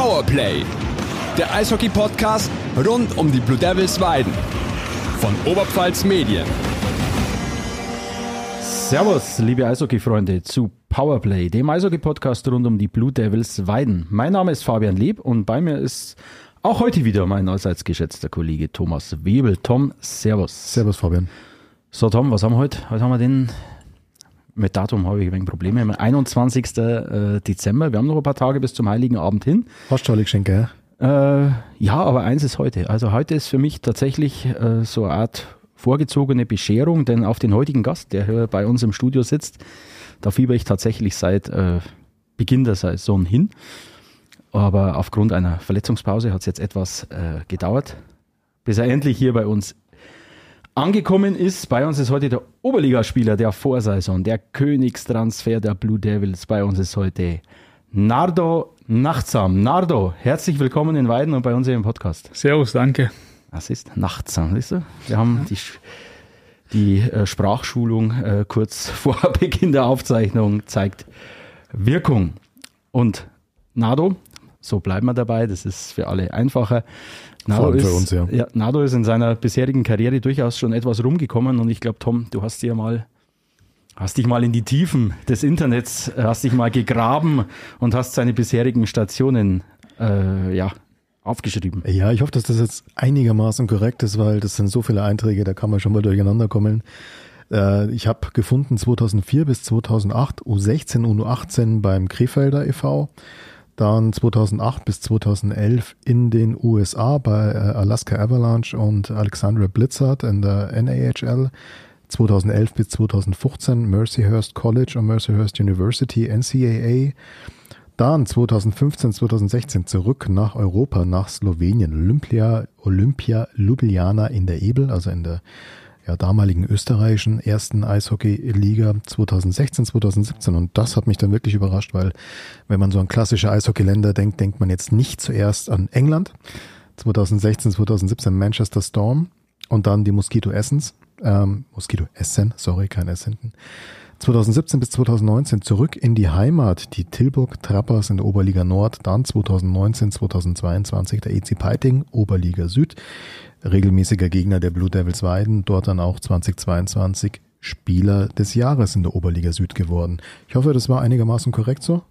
Powerplay, der Eishockey-Podcast rund um die Blue Devils Weiden von Oberpfalz Medien. Servus, liebe Eishockey-Freunde, zu Powerplay, dem Eishockey-Podcast rund um die Blue Devils Weiden. Mein Name ist Fabian Lieb und bei mir ist auch heute wieder mein allseits geschätzter Kollege Thomas Webel. Tom, Servus. Servus, Fabian. So, Tom, was haben wir heute? Heute haben wir den, mit Datum habe ich ein wenig Probleme, 21. Äh, Dezember. Wir haben noch ein paar Tage bis zum Heiligen Abend hin. Hast du Geschenke, ja? Äh, ja, aber eins ist heute. Also heute ist für mich tatsächlich äh, so eine Art vorgezogene Bescherung, denn auf den heutigen Gast, der hier bei uns im Studio sitzt, da fieber ich tatsächlich seit äh, Beginn der Saison hin. Aber aufgrund einer Verletzungspause hat es jetzt etwas äh, gedauert, bis er endlich hier bei uns angekommen ist. Bei uns ist heute der Oberligaspieler der Vorsaison, der Königstransfer der Blue Devils. Bei uns ist heute Nardo Nachtsam. Nardo, herzlich willkommen in Weiden und bei uns hier im Podcast. Servus, danke. Was ist Nachtsam, siehst du? Wir haben die, die äh, Sprachschulung äh, kurz vor Beginn der Aufzeichnung zeigt Wirkung. Und Nardo, so bleiben wir dabei, das ist für alle einfacher. Nado ist, uns, ja. ja. Nado ist in seiner bisherigen Karriere durchaus schon etwas rumgekommen und ich glaube, Tom, du hast dir mal hast dich mal in die Tiefen des Internets, hast dich mal gegraben und hast seine bisherigen Stationen äh, ja, aufgeschrieben. Ja, ich hoffe, dass das jetzt einigermaßen korrekt ist, weil das sind so viele Einträge, da kann man schon mal durcheinander kommen. Äh, ich habe gefunden 2004 bis 2008 U16 und U18 beim Krefelder e.V., dann 2008 bis 2011 in den USA bei äh, Alaska Avalanche und Alexandra Blizzard in der NAHL. 2011 bis 2015 Mercyhurst College und Mercyhurst University NCAA. Dann 2015, 2016 zurück nach Europa, nach Slowenien. Olympia, Olympia Ljubljana in der Ebel, also in der ja, damaligen österreichischen ersten Eishockey-Liga 2016, 2017. Und das hat mich dann wirklich überrascht, weil wenn man so an klassische Eishockey-Länder denkt, denkt man jetzt nicht zuerst an England. 2016, 2017 Manchester Storm und dann die Mosquito Essens, ähm, Mosquito Essen, sorry, kein S hinten. 2017 bis 2019 zurück in die Heimat, die Tilburg Trappers in der Oberliga Nord, dann 2019, 2022 der EC Peiting, Oberliga Süd, regelmäßiger Gegner der Blue Devils Weiden, dort dann auch 2022 Spieler des Jahres in der Oberliga Süd geworden. Ich hoffe, das war einigermaßen korrekt so.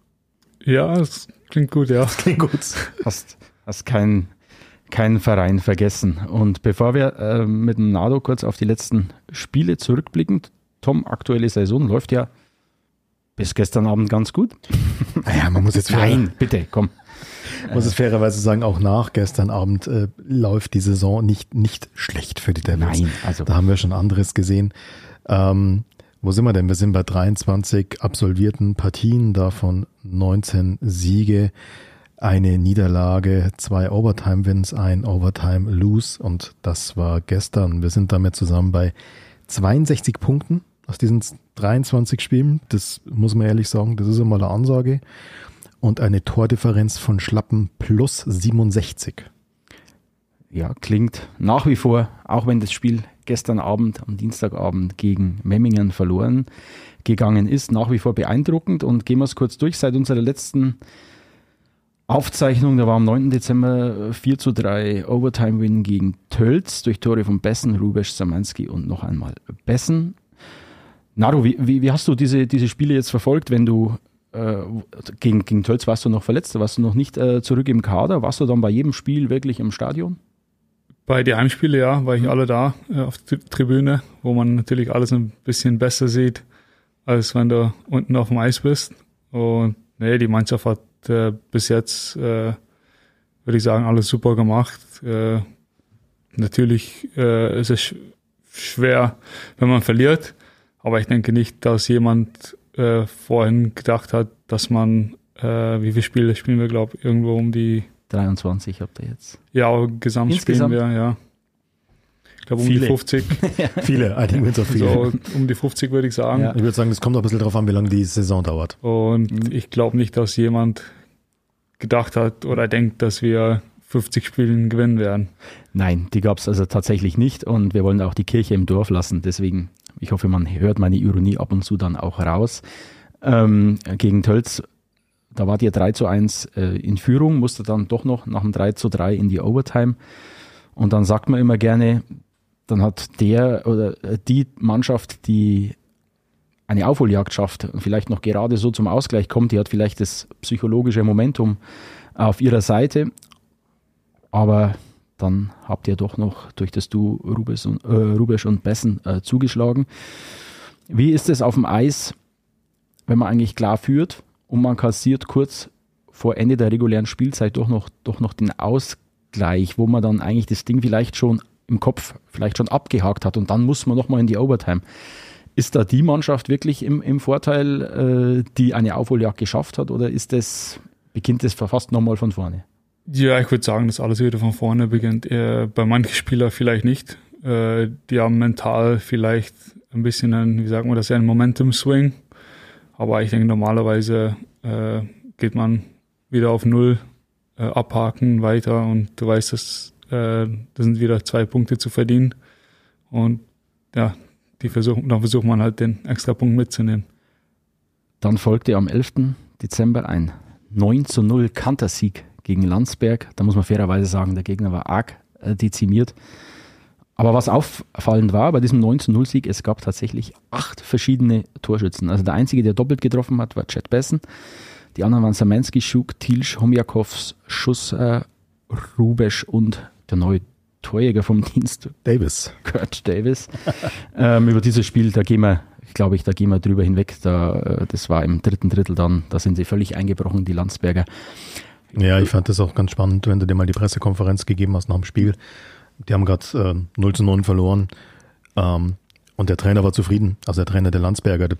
Ja, das klingt gut, ja. Das klingt gut. Hast, hast keinen keinen Verein vergessen. Und bevor wir äh, mit dem Nado kurz auf die letzten Spiele zurückblicken, Tom, aktuelle Saison läuft ja bis gestern Abend ganz gut. Naja, man muss jetzt Nein, bitte, komm. Muss es fairerweise sagen, auch nach gestern Abend äh, läuft die Saison nicht, nicht schlecht für die Devils. Nein, also. Da haben wir schon anderes gesehen. Ähm, wo sind wir denn? Wir sind bei 23 absolvierten Partien, davon 19 Siege, eine Niederlage, zwei Overtime-Wins, ein Overtime-Lose und das war gestern. Wir sind damit zusammen bei 62 Punkten aus diesen 23 Spielen. Das muss man ehrlich sagen, das ist einmal eine Ansage. Und eine Tordifferenz von schlappen plus 67. Ja, klingt nach wie vor, auch wenn das Spiel gestern Abend, am Dienstagabend gegen Memmingen verloren gegangen ist, nach wie vor beeindruckend. Und gehen wir es kurz durch. Seit unserer letzten Aufzeichnung, da war am 9. Dezember 4 zu 3 Overtime-Win gegen Tölz durch Tore von Bessen, Rubesch, Samanski und noch einmal Bessen. Naru, wie, wie, wie, hast du diese, diese Spiele jetzt verfolgt, wenn du gegen, gegen Tölz warst du noch verletzt, warst du noch nicht äh, zurück im Kader, warst du dann bei jedem Spiel wirklich im Stadion? Bei den Heimspielen, ja, war ich mhm. alle da äh, auf der Tribüne, wo man natürlich alles ein bisschen besser sieht, als wenn du unten auf dem Eis bist. Und nee, die Mannschaft hat äh, bis jetzt, äh, würde ich sagen, alles super gemacht. Äh, natürlich äh, ist es schwer, wenn man verliert, aber ich denke nicht, dass jemand äh, vorhin gedacht hat, dass man, äh, wie viele Spiele spielen wir, glaube ich, irgendwo um die 23 habt ihr jetzt. Ja, gesamt Insgesamt? spielen wir, ja. Ich glaube um viele. die 50. viele, einigen uns auch viele. So, um die 50 würde ich sagen. Ja. Ich würde sagen, es kommt auch ein bisschen darauf an, wie lange die Saison dauert. Und mhm. ich glaube nicht, dass jemand gedacht hat oder denkt, dass wir 50 Spielen gewinnen werden. Nein, die gab es also tatsächlich nicht und wir wollen auch die Kirche im Dorf lassen. Deswegen, ich hoffe, man hört meine Ironie ab und zu dann auch raus. Ähm, gegen Tölz da war ihr 3 zu 1 äh, in Führung, musste dann doch noch nach dem 3 zu 3 in die Overtime. Und dann sagt man immer gerne, dann hat der oder die Mannschaft, die eine Aufholjagd schafft und vielleicht noch gerade so zum Ausgleich kommt, die hat vielleicht das psychologische Momentum auf ihrer Seite. Aber dann habt ihr doch noch durch das Du Rubisch und, äh, Rubisch und Bessen äh, zugeschlagen. Wie ist es auf dem Eis, wenn man eigentlich klar führt und man kassiert kurz vor Ende der regulären Spielzeit doch noch, doch noch den Ausgleich, wo man dann eigentlich das Ding vielleicht schon im Kopf vielleicht schon abgehakt hat und dann muss man nochmal in die Overtime. Ist da die Mannschaft wirklich im, im Vorteil, äh, die eine Aufholjagd geschafft hat oder ist das, beginnt das fast nochmal von vorne? Ja, ich würde sagen, dass alles wieder von vorne beginnt. Äh, bei manchen Spielern vielleicht nicht. Äh, die haben mental vielleicht ein bisschen ein, wie sagen wir das, ein Momentum-Swing. Aber ich denke, normalerweise äh, geht man wieder auf Null, abhaken, weiter und du weißt, dass äh, das sind wieder zwei Punkte zu verdienen. Und ja, die versuchen, dann versucht man halt den extra Punkt mitzunehmen. Dann folgte am 11. Dezember ein 9 zu 0 Kantersieg gegen Landsberg. Da muss man fairerweise sagen, der Gegner war arg äh, dezimiert. Aber was auffallend war bei diesem 9 zu 0 Sieg, es gab tatsächlich acht verschiedene Torschützen. Also der einzige, der doppelt getroffen hat, war Chad Bessen. Die anderen waren Samenski, Schuk, Tilsch, Homjakovs, Schuss, äh, Rubesch und der neue Torjäger vom Dienst. Davis. Kurt Davis. ähm, über dieses Spiel, da gehen wir, glaube ich, da gehen wir drüber hinweg. Da, äh, das war im dritten Drittel dann, da sind sie völlig eingebrochen, die Landsberger. Ja, ich fand das auch ganz spannend, wenn du dir mal die Pressekonferenz gegeben hast nach dem Spiel. Die haben gerade äh, 0 zu 9 verloren. Ähm, und der Trainer war zufrieden. Also der Trainer der Landsberger. Das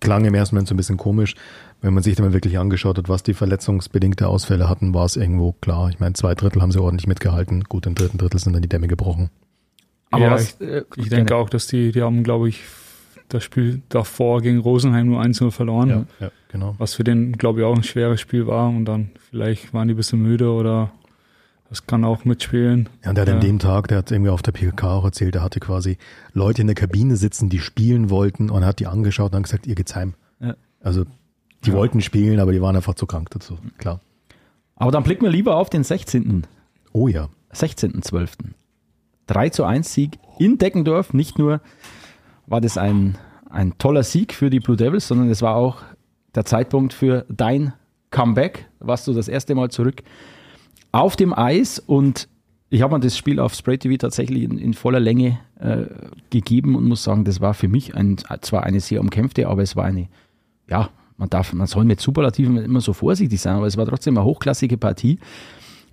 klang im ersten Moment so ein bisschen komisch. Wenn man sich dann mal wirklich angeschaut hat, was die verletzungsbedingte Ausfälle hatten, war es irgendwo klar. Ich meine, zwei Drittel haben sie ordentlich mitgehalten. Gut, im dritten Drittel sind dann die Dämme gebrochen. Aber ja, was, ich, äh, ich denke auch, dass die, die haben, glaube ich, das Spiel davor gegen Rosenheim nur 1-0 verloren. Ja, ja, genau. Was für den, glaube ich, auch ein schweres Spiel war. Und dann vielleicht waren die ein bisschen müde oder das kann auch mitspielen. Ja, und der hat an dem Tag, der hat irgendwie auf der PKK auch erzählt, der hatte quasi Leute in der Kabine sitzen, die spielen wollten und hat die angeschaut und hat gesagt, ihr geht's heim. Ja. Also die ja. wollten spielen, aber die waren einfach zu krank dazu, klar. Aber dann blicken wir lieber auf den 16. Oh ja. 16.12. 3 zu 1 Sieg in Deckendorf. Nicht nur war das ein, ein toller Sieg für die Blue Devils, sondern es war auch der Zeitpunkt für dein Comeback. Warst du das erste Mal zurück auf dem Eis und ich habe mir das Spiel auf Spray TV tatsächlich in, in voller Länge äh, gegeben und muss sagen, das war für mich ein, zwar eine sehr umkämpfte, aber es war eine, ja, man darf, man soll mit Superlativen immer so vorsichtig sein, aber es war trotzdem eine hochklassige Partie.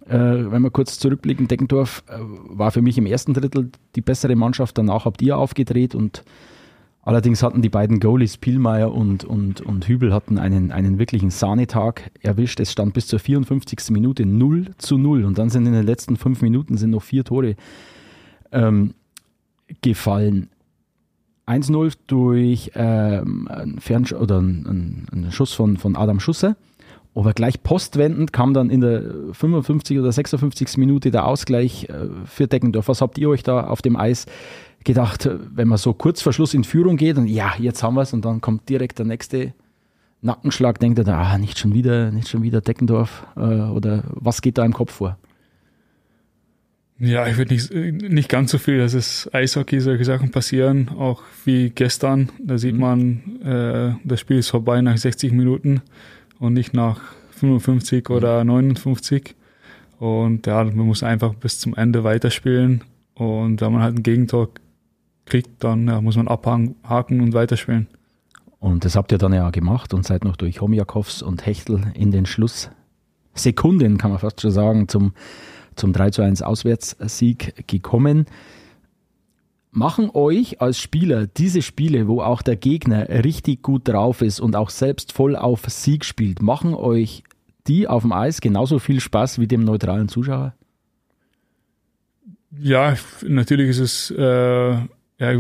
Äh, wenn wir kurz zurückblicken, Deckendorf äh, war für mich im ersten Drittel die bessere Mannschaft, danach habt ihr aufgedreht und Allerdings hatten die beiden Goalies Pielmeier und, und, und Hübel hatten einen, einen wirklichen Sahnetag erwischt. Es stand bis zur 54. Minute 0 zu 0 und dann sind in den letzten fünf Minuten sind noch vier Tore ähm, gefallen. 1-0 durch ähm, einen, oder einen, einen Schuss von, von Adam Schusser. Aber gleich postwendend kam dann in der 55 oder 56. Minute der Ausgleich äh, für Deckendorf. Was habt ihr euch da auf dem Eis gedacht, wenn man so kurz vor Schluss in Führung geht und ja, jetzt haben wir es und dann kommt direkt der nächste Nackenschlag, denkt er, ah, nicht schon wieder, nicht schon wieder Deckendorf äh, oder was geht da im Kopf vor? Ja, ich würde nicht, nicht ganz so viel. Das ist Eishockey, solche Sachen passieren, auch wie gestern. Da sieht mhm. man, äh, das Spiel ist vorbei nach 60 Minuten und nicht nach 55 oder 59. Und ja, man muss einfach bis zum Ende weiterspielen. Und wenn man halt ein Gegentor kriegt, dann ja, muss man abhaken und weiterspielen. Und das habt ihr dann ja gemacht und seid noch durch Homjakovs und Hechtel in den Schlusssekunden, kann man fast schon sagen, zum, zum 3 zu 1 Auswärtssieg gekommen. Machen euch als Spieler diese Spiele, wo auch der Gegner richtig gut drauf ist und auch selbst voll auf Sieg spielt, machen euch die auf dem Eis genauso viel Spaß wie dem neutralen Zuschauer? Ja, natürlich ist es äh, ja,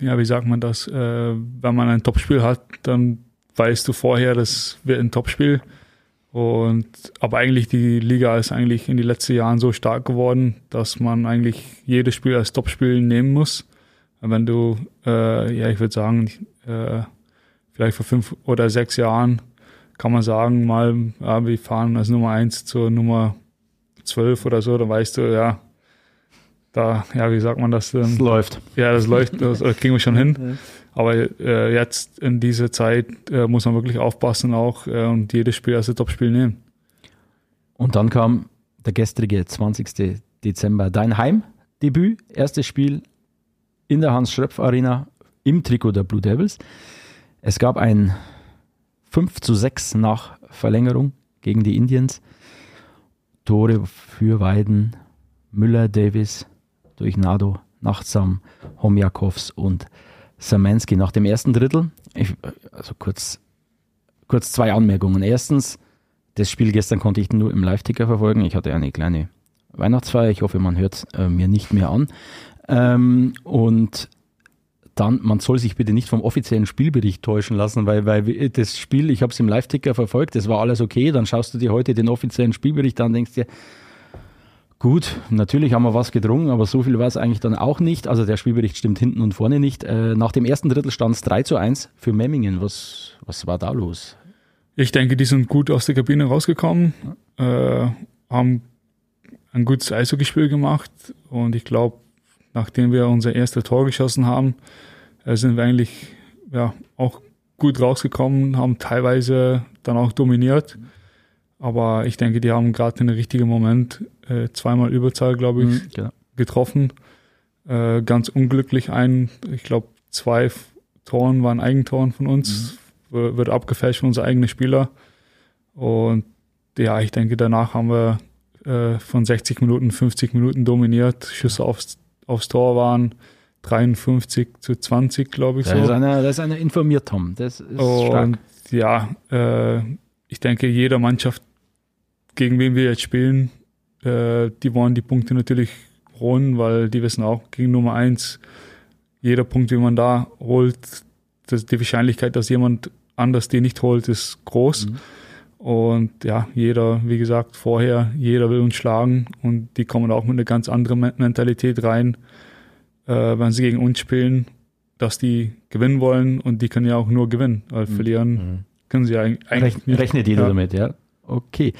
ja, wie sagt man das? Äh, wenn man ein Topspiel hat, dann weißt du vorher, das wird ein Topspiel. Und aber eigentlich die Liga ist eigentlich in den letzten Jahren so stark geworden, dass man eigentlich jedes Spiel als Topspiel nehmen muss. Wenn du, äh, ja, ich würde sagen, äh, vielleicht vor fünf oder sechs Jahren kann man sagen, mal, ja, wir fahren als Nummer eins zur Nummer zwölf oder so, dann weißt du, ja, da, ja, wie sagt man das denn? Es läuft. Ja, das läuft, das kriegen wir schon hin. Aber äh, jetzt in dieser Zeit äh, muss man wirklich aufpassen auch äh, und jedes Spiel als Topspiel nehmen. Und dann kam der gestrige 20. Dezember. Dein Heimdebüt, erstes Spiel in der Hans-Schröpf Arena im Trikot der Blue Devils. Es gab ein 5 zu 6 nach Verlängerung gegen die Indians. Tore für Weiden, Müller, Davis, durch Nado, Nachtsam, Homjakovs und Samansky nach dem ersten Drittel. Ich, also kurz, kurz zwei Anmerkungen. Erstens, das Spiel gestern konnte ich nur im Live-Ticker verfolgen. Ich hatte eine kleine Weihnachtsfeier. Ich hoffe, man hört äh, mir nicht mehr an. Ähm, und dann, man soll sich bitte nicht vom offiziellen Spielbericht täuschen lassen, weil, weil das Spiel, ich habe es im Live-Ticker verfolgt, das war alles okay. Dann schaust du dir heute den offiziellen Spielbericht an und denkst dir, Gut, natürlich haben wir was gedrungen, aber so viel war es eigentlich dann auch nicht. Also der Spielbericht stimmt hinten und vorne nicht. Äh, nach dem ersten Drittel stand es 3 zu 1 für Memmingen. Was, was war da los? Ich denke, die sind gut aus der Kabine rausgekommen, äh, haben ein gutes Eishockeyspiel gemacht und ich glaube, nachdem wir unser erstes Tor geschossen haben, äh, sind wir eigentlich ja, auch gut rausgekommen, haben teilweise dann auch dominiert. Aber ich denke, die haben gerade in den richtigen Moment äh, zweimal Überzahl, glaube ich, mhm, genau. getroffen. Äh, ganz unglücklich ein, ich glaube, zwei Toren waren Eigentoren von uns, mhm. wird abgefälscht von unser eigener Spieler. Und ja, ich denke, danach haben wir äh, von 60 Minuten 50 Minuten dominiert. Schüsse aufs, aufs Tor waren 53 zu 20, glaube ich. So. Das ist einer, das ist einer informiert, Tom. Das ist Und stark. ja, äh, ich denke, jede Mannschaft, gegen wen wir jetzt spielen, äh, die wollen die Punkte natürlich holen, weil die wissen auch, gegen Nummer eins, jeder Punkt, den man da holt, das, die Wahrscheinlichkeit, dass jemand anders den nicht holt, ist groß. Mhm. Und ja, jeder, wie gesagt, vorher, jeder will uns schlagen und die kommen auch mit einer ganz anderen Mentalität rein, äh, wenn sie gegen uns spielen, dass die gewinnen wollen und die können ja auch nur gewinnen, weil mhm. verlieren mhm. können sie eigentlich nicht. Rechnet jeder ja. damit, ja. Okay.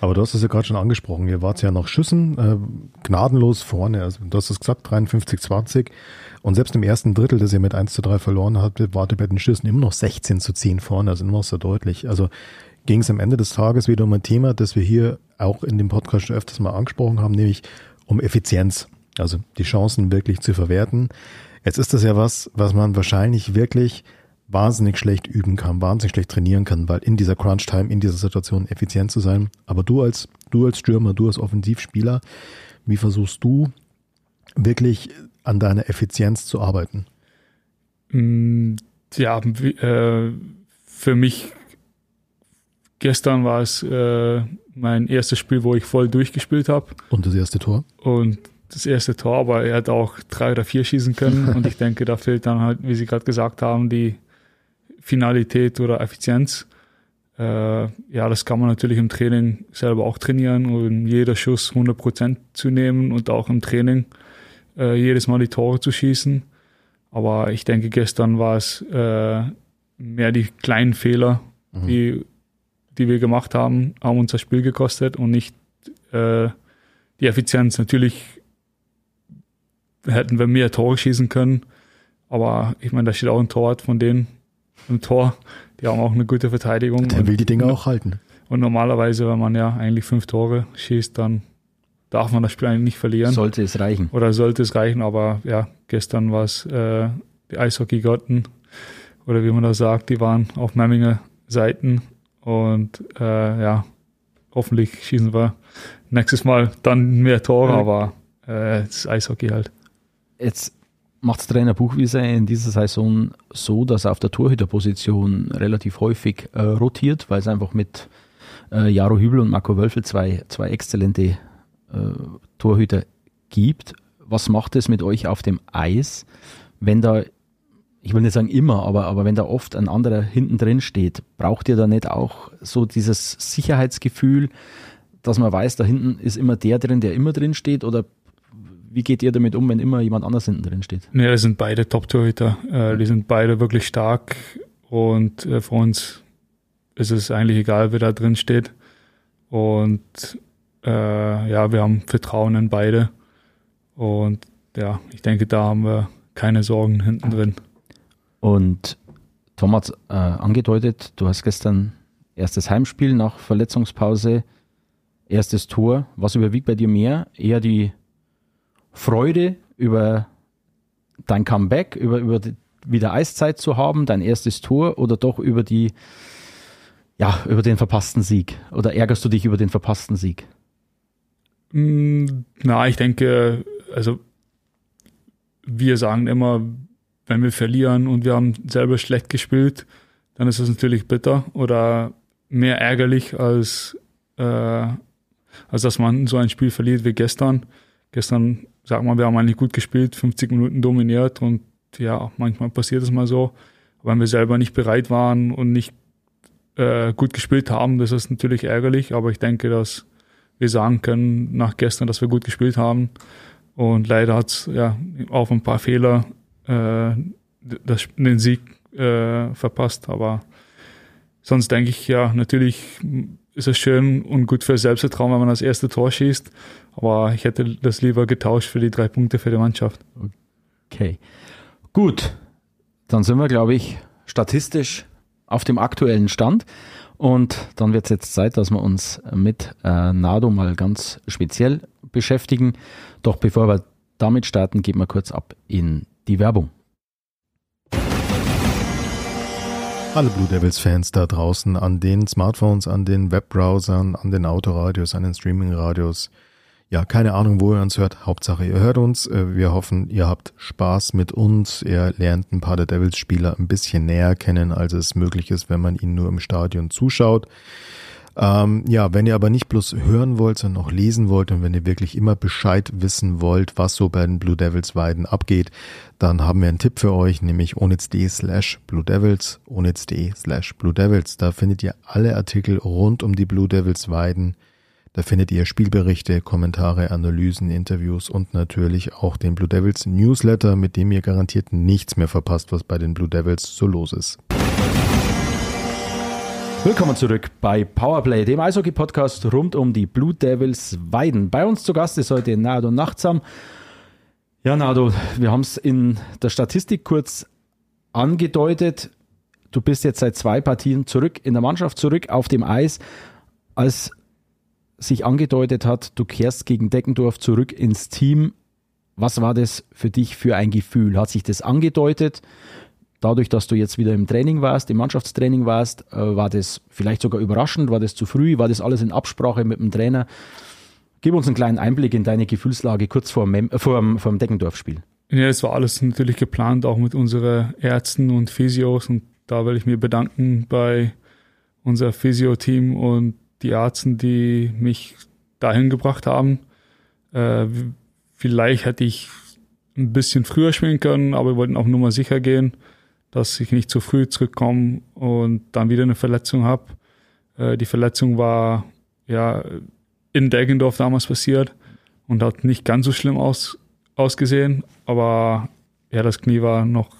Aber du hast es ja gerade schon angesprochen. Ihr wart ja nach Schüssen äh, gnadenlos vorne. Also du hast es gesagt, 53, 20. Und selbst im ersten Drittel, das ihr mit 1 zu 3 verloren habt, wart ihr bei den Schüssen immer noch 16 zu 10 vorne. Also immer noch so deutlich. Also ging es am Ende des Tages wieder um ein Thema, das wir hier auch in dem Podcast schon öfters mal angesprochen haben, nämlich um Effizienz. Also die Chancen wirklich zu verwerten. Jetzt ist das ja was, was man wahrscheinlich wirklich wahnsinnig schlecht üben kann, wahnsinnig schlecht trainieren kann, weil in dieser Crunch-Time, in dieser Situation effizient zu sein. Aber du als, du als Stürmer, du als Offensivspieler, wie versuchst du wirklich an deiner Effizienz zu arbeiten? Mm, ja, äh, für mich gestern war es äh, mein erstes Spiel, wo ich voll durchgespielt habe. Und das erste Tor? Und das erste Tor, aber er hat auch drei oder vier schießen können. und ich denke, da fehlt dann halt, wie Sie gerade gesagt haben, die Finalität oder Effizienz. Äh, ja, das kann man natürlich im Training selber auch trainieren und jeder Schuss 100% zu nehmen und auch im Training äh, jedes Mal die Tore zu schießen. Aber ich denke, gestern war es äh, mehr die kleinen Fehler, mhm. die, die wir gemacht haben, haben uns das Spiel gekostet und nicht äh, die Effizienz. Natürlich hätten wir mehr Tore schießen können, aber ich meine, da steht auch ein Torwart von denen im Tor. Die haben auch eine gute Verteidigung. Der will die Dinge auch halten. Und normalerweise, wenn man ja eigentlich fünf Tore schießt, dann darf man das Spiel eigentlich nicht verlieren. Sollte es reichen. Oder sollte es reichen, aber ja, gestern war es äh, die Eishockey-Gotten oder wie man das sagt, die waren auf Memminger Seiten und äh, ja, hoffentlich schießen wir nächstes Mal dann mehr Tore, aber äh, es ist Eishockey halt. Jetzt macht Trainer Buchwieser in dieser Saison so, dass er auf der Torhüterposition relativ häufig äh, rotiert, weil es einfach mit äh, Jaro Hübel und Marco Wölfel zwei, zwei exzellente äh, Torhüter gibt. Was macht es mit euch auf dem Eis, wenn da, ich will nicht sagen immer, aber, aber wenn da oft ein anderer hinten drin steht, braucht ihr da nicht auch so dieses Sicherheitsgefühl, dass man weiß, da hinten ist immer der drin, der immer drin steht, oder wie geht ihr damit um, wenn immer jemand anders hinten drin steht? Ja, das sind beide Top-Torhüter. Äh, die sind beide wirklich stark und äh, für uns ist es eigentlich egal, wer da drin steht. Und äh, ja, wir haben Vertrauen in beide. Und ja, ich denke, da haben wir keine Sorgen hinten drin. Und Tom hat äh, angedeutet, du hast gestern erstes Heimspiel nach Verletzungspause, erstes Tor. Was überwiegt bei dir mehr? Eher die Freude über dein Comeback, über, über die, wieder Eiszeit zu haben, dein erstes Tor oder doch über die, ja, über den verpassten Sieg? Oder ärgerst du dich über den verpassten Sieg? Mm, na, ich denke, also wir sagen immer, wenn wir verlieren und wir haben selber schlecht gespielt, dann ist das natürlich bitter oder mehr ärgerlich als, äh, als dass man so ein Spiel verliert wie gestern. Gestern, sag mal, wir haben eigentlich gut gespielt, 50 Minuten dominiert und ja, manchmal passiert es mal so. Wenn wir selber nicht bereit waren und nicht äh, gut gespielt haben, das ist natürlich ärgerlich, aber ich denke, dass wir sagen können nach gestern, dass wir gut gespielt haben. Und leider hat es ja auf ein paar Fehler äh, das, den Sieg äh, verpasst. Aber sonst denke ich, ja, natürlich ist es schön und gut für Selbstvertrauen, wenn man das erste Tor schießt. Aber ich hätte das lieber getauscht für die drei Punkte für die Mannschaft. Okay. Gut. Dann sind wir, glaube ich, statistisch auf dem aktuellen Stand. Und dann wird es jetzt Zeit, dass wir uns mit äh, Nado mal ganz speziell beschäftigen. Doch bevor wir damit starten, gehen wir kurz ab in die Werbung. Alle Blue Devils Fans da draußen an den Smartphones, an den Webbrowsern, an den Autoradios, an den Streamingradios. Ja, keine Ahnung, wo ihr uns hört. Hauptsache, ihr hört uns. Äh, wir hoffen, ihr habt Spaß mit uns. Ihr lernt ein paar der Devils Spieler ein bisschen näher kennen, als es möglich ist, wenn man ihnen nur im Stadion zuschaut. Ähm, ja, wenn ihr aber nicht bloß hören wollt, sondern auch lesen wollt und wenn ihr wirklich immer Bescheid wissen wollt, was so bei den Blue Devils Weiden abgeht, dann haben wir einen Tipp für euch, nämlich onitz.de slash Blue Devils, onitz.de slash Blue Devils. Da findet ihr alle Artikel rund um die Blue Devils Weiden. Da findet ihr Spielberichte, Kommentare, Analysen, Interviews und natürlich auch den Blue Devils Newsletter, mit dem ihr garantiert nichts mehr verpasst, was bei den Blue Devils so los ist. Willkommen zurück bei Powerplay, dem Eishockey-Podcast rund um die Blue Devils Weiden. Bei uns zu Gast ist heute Nado Nachtsam. Ja, Nado, wir haben es in der Statistik kurz angedeutet. Du bist jetzt seit zwei Partien zurück in der Mannschaft, zurück auf dem Eis. Als sich angedeutet hat, du kehrst gegen Deckendorf zurück ins Team. Was war das für dich für ein Gefühl? Hat sich das angedeutet? Dadurch, dass du jetzt wieder im Training warst, im Mannschaftstraining warst, äh, war das vielleicht sogar überraschend, war das zu früh, war das alles in Absprache mit dem Trainer? Gib uns einen kleinen Einblick in deine Gefühlslage kurz vor dem, äh, vor dem, vor dem Deckendorf-Spiel. Ja, es war alles natürlich geplant, auch mit unseren Ärzten und Physios und da will ich mir bedanken bei unser Physio-Team und die Ärzten, die mich dahin gebracht haben. Äh, vielleicht hätte ich ein bisschen früher spielen können, aber wir wollten auch nur mal sicher gehen dass ich nicht zu früh zurückkomme und dann wieder eine Verletzung habe. Äh, die Verletzung war ja in Deggendorf damals passiert und hat nicht ganz so schlimm aus, ausgesehen, aber ja, das Knie war noch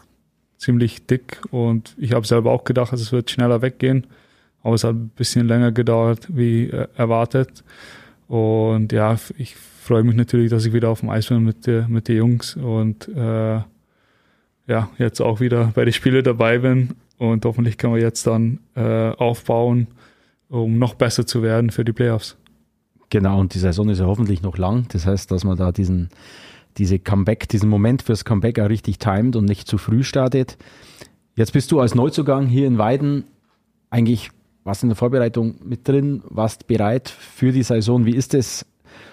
ziemlich dick und ich habe selber auch gedacht, es wird schneller weggehen, aber es hat ein bisschen länger gedauert wie äh, erwartet. Und ja, ich freue mich natürlich, dass ich wieder auf dem Eis bin mit, der, mit den Jungs und äh, ja, jetzt auch wieder bei den Spielen dabei bin und hoffentlich können wir jetzt dann äh, aufbauen, um noch besser zu werden für die Playoffs. Genau, und die Saison ist ja hoffentlich noch lang. Das heißt, dass man da diesen, diese Comeback, diesen Moment fürs Comeback auch richtig timet und nicht zu früh startet. Jetzt bist du als Neuzugang hier in Weiden eigentlich warst in der Vorbereitung mit drin, warst bereit für die Saison. Wie ist es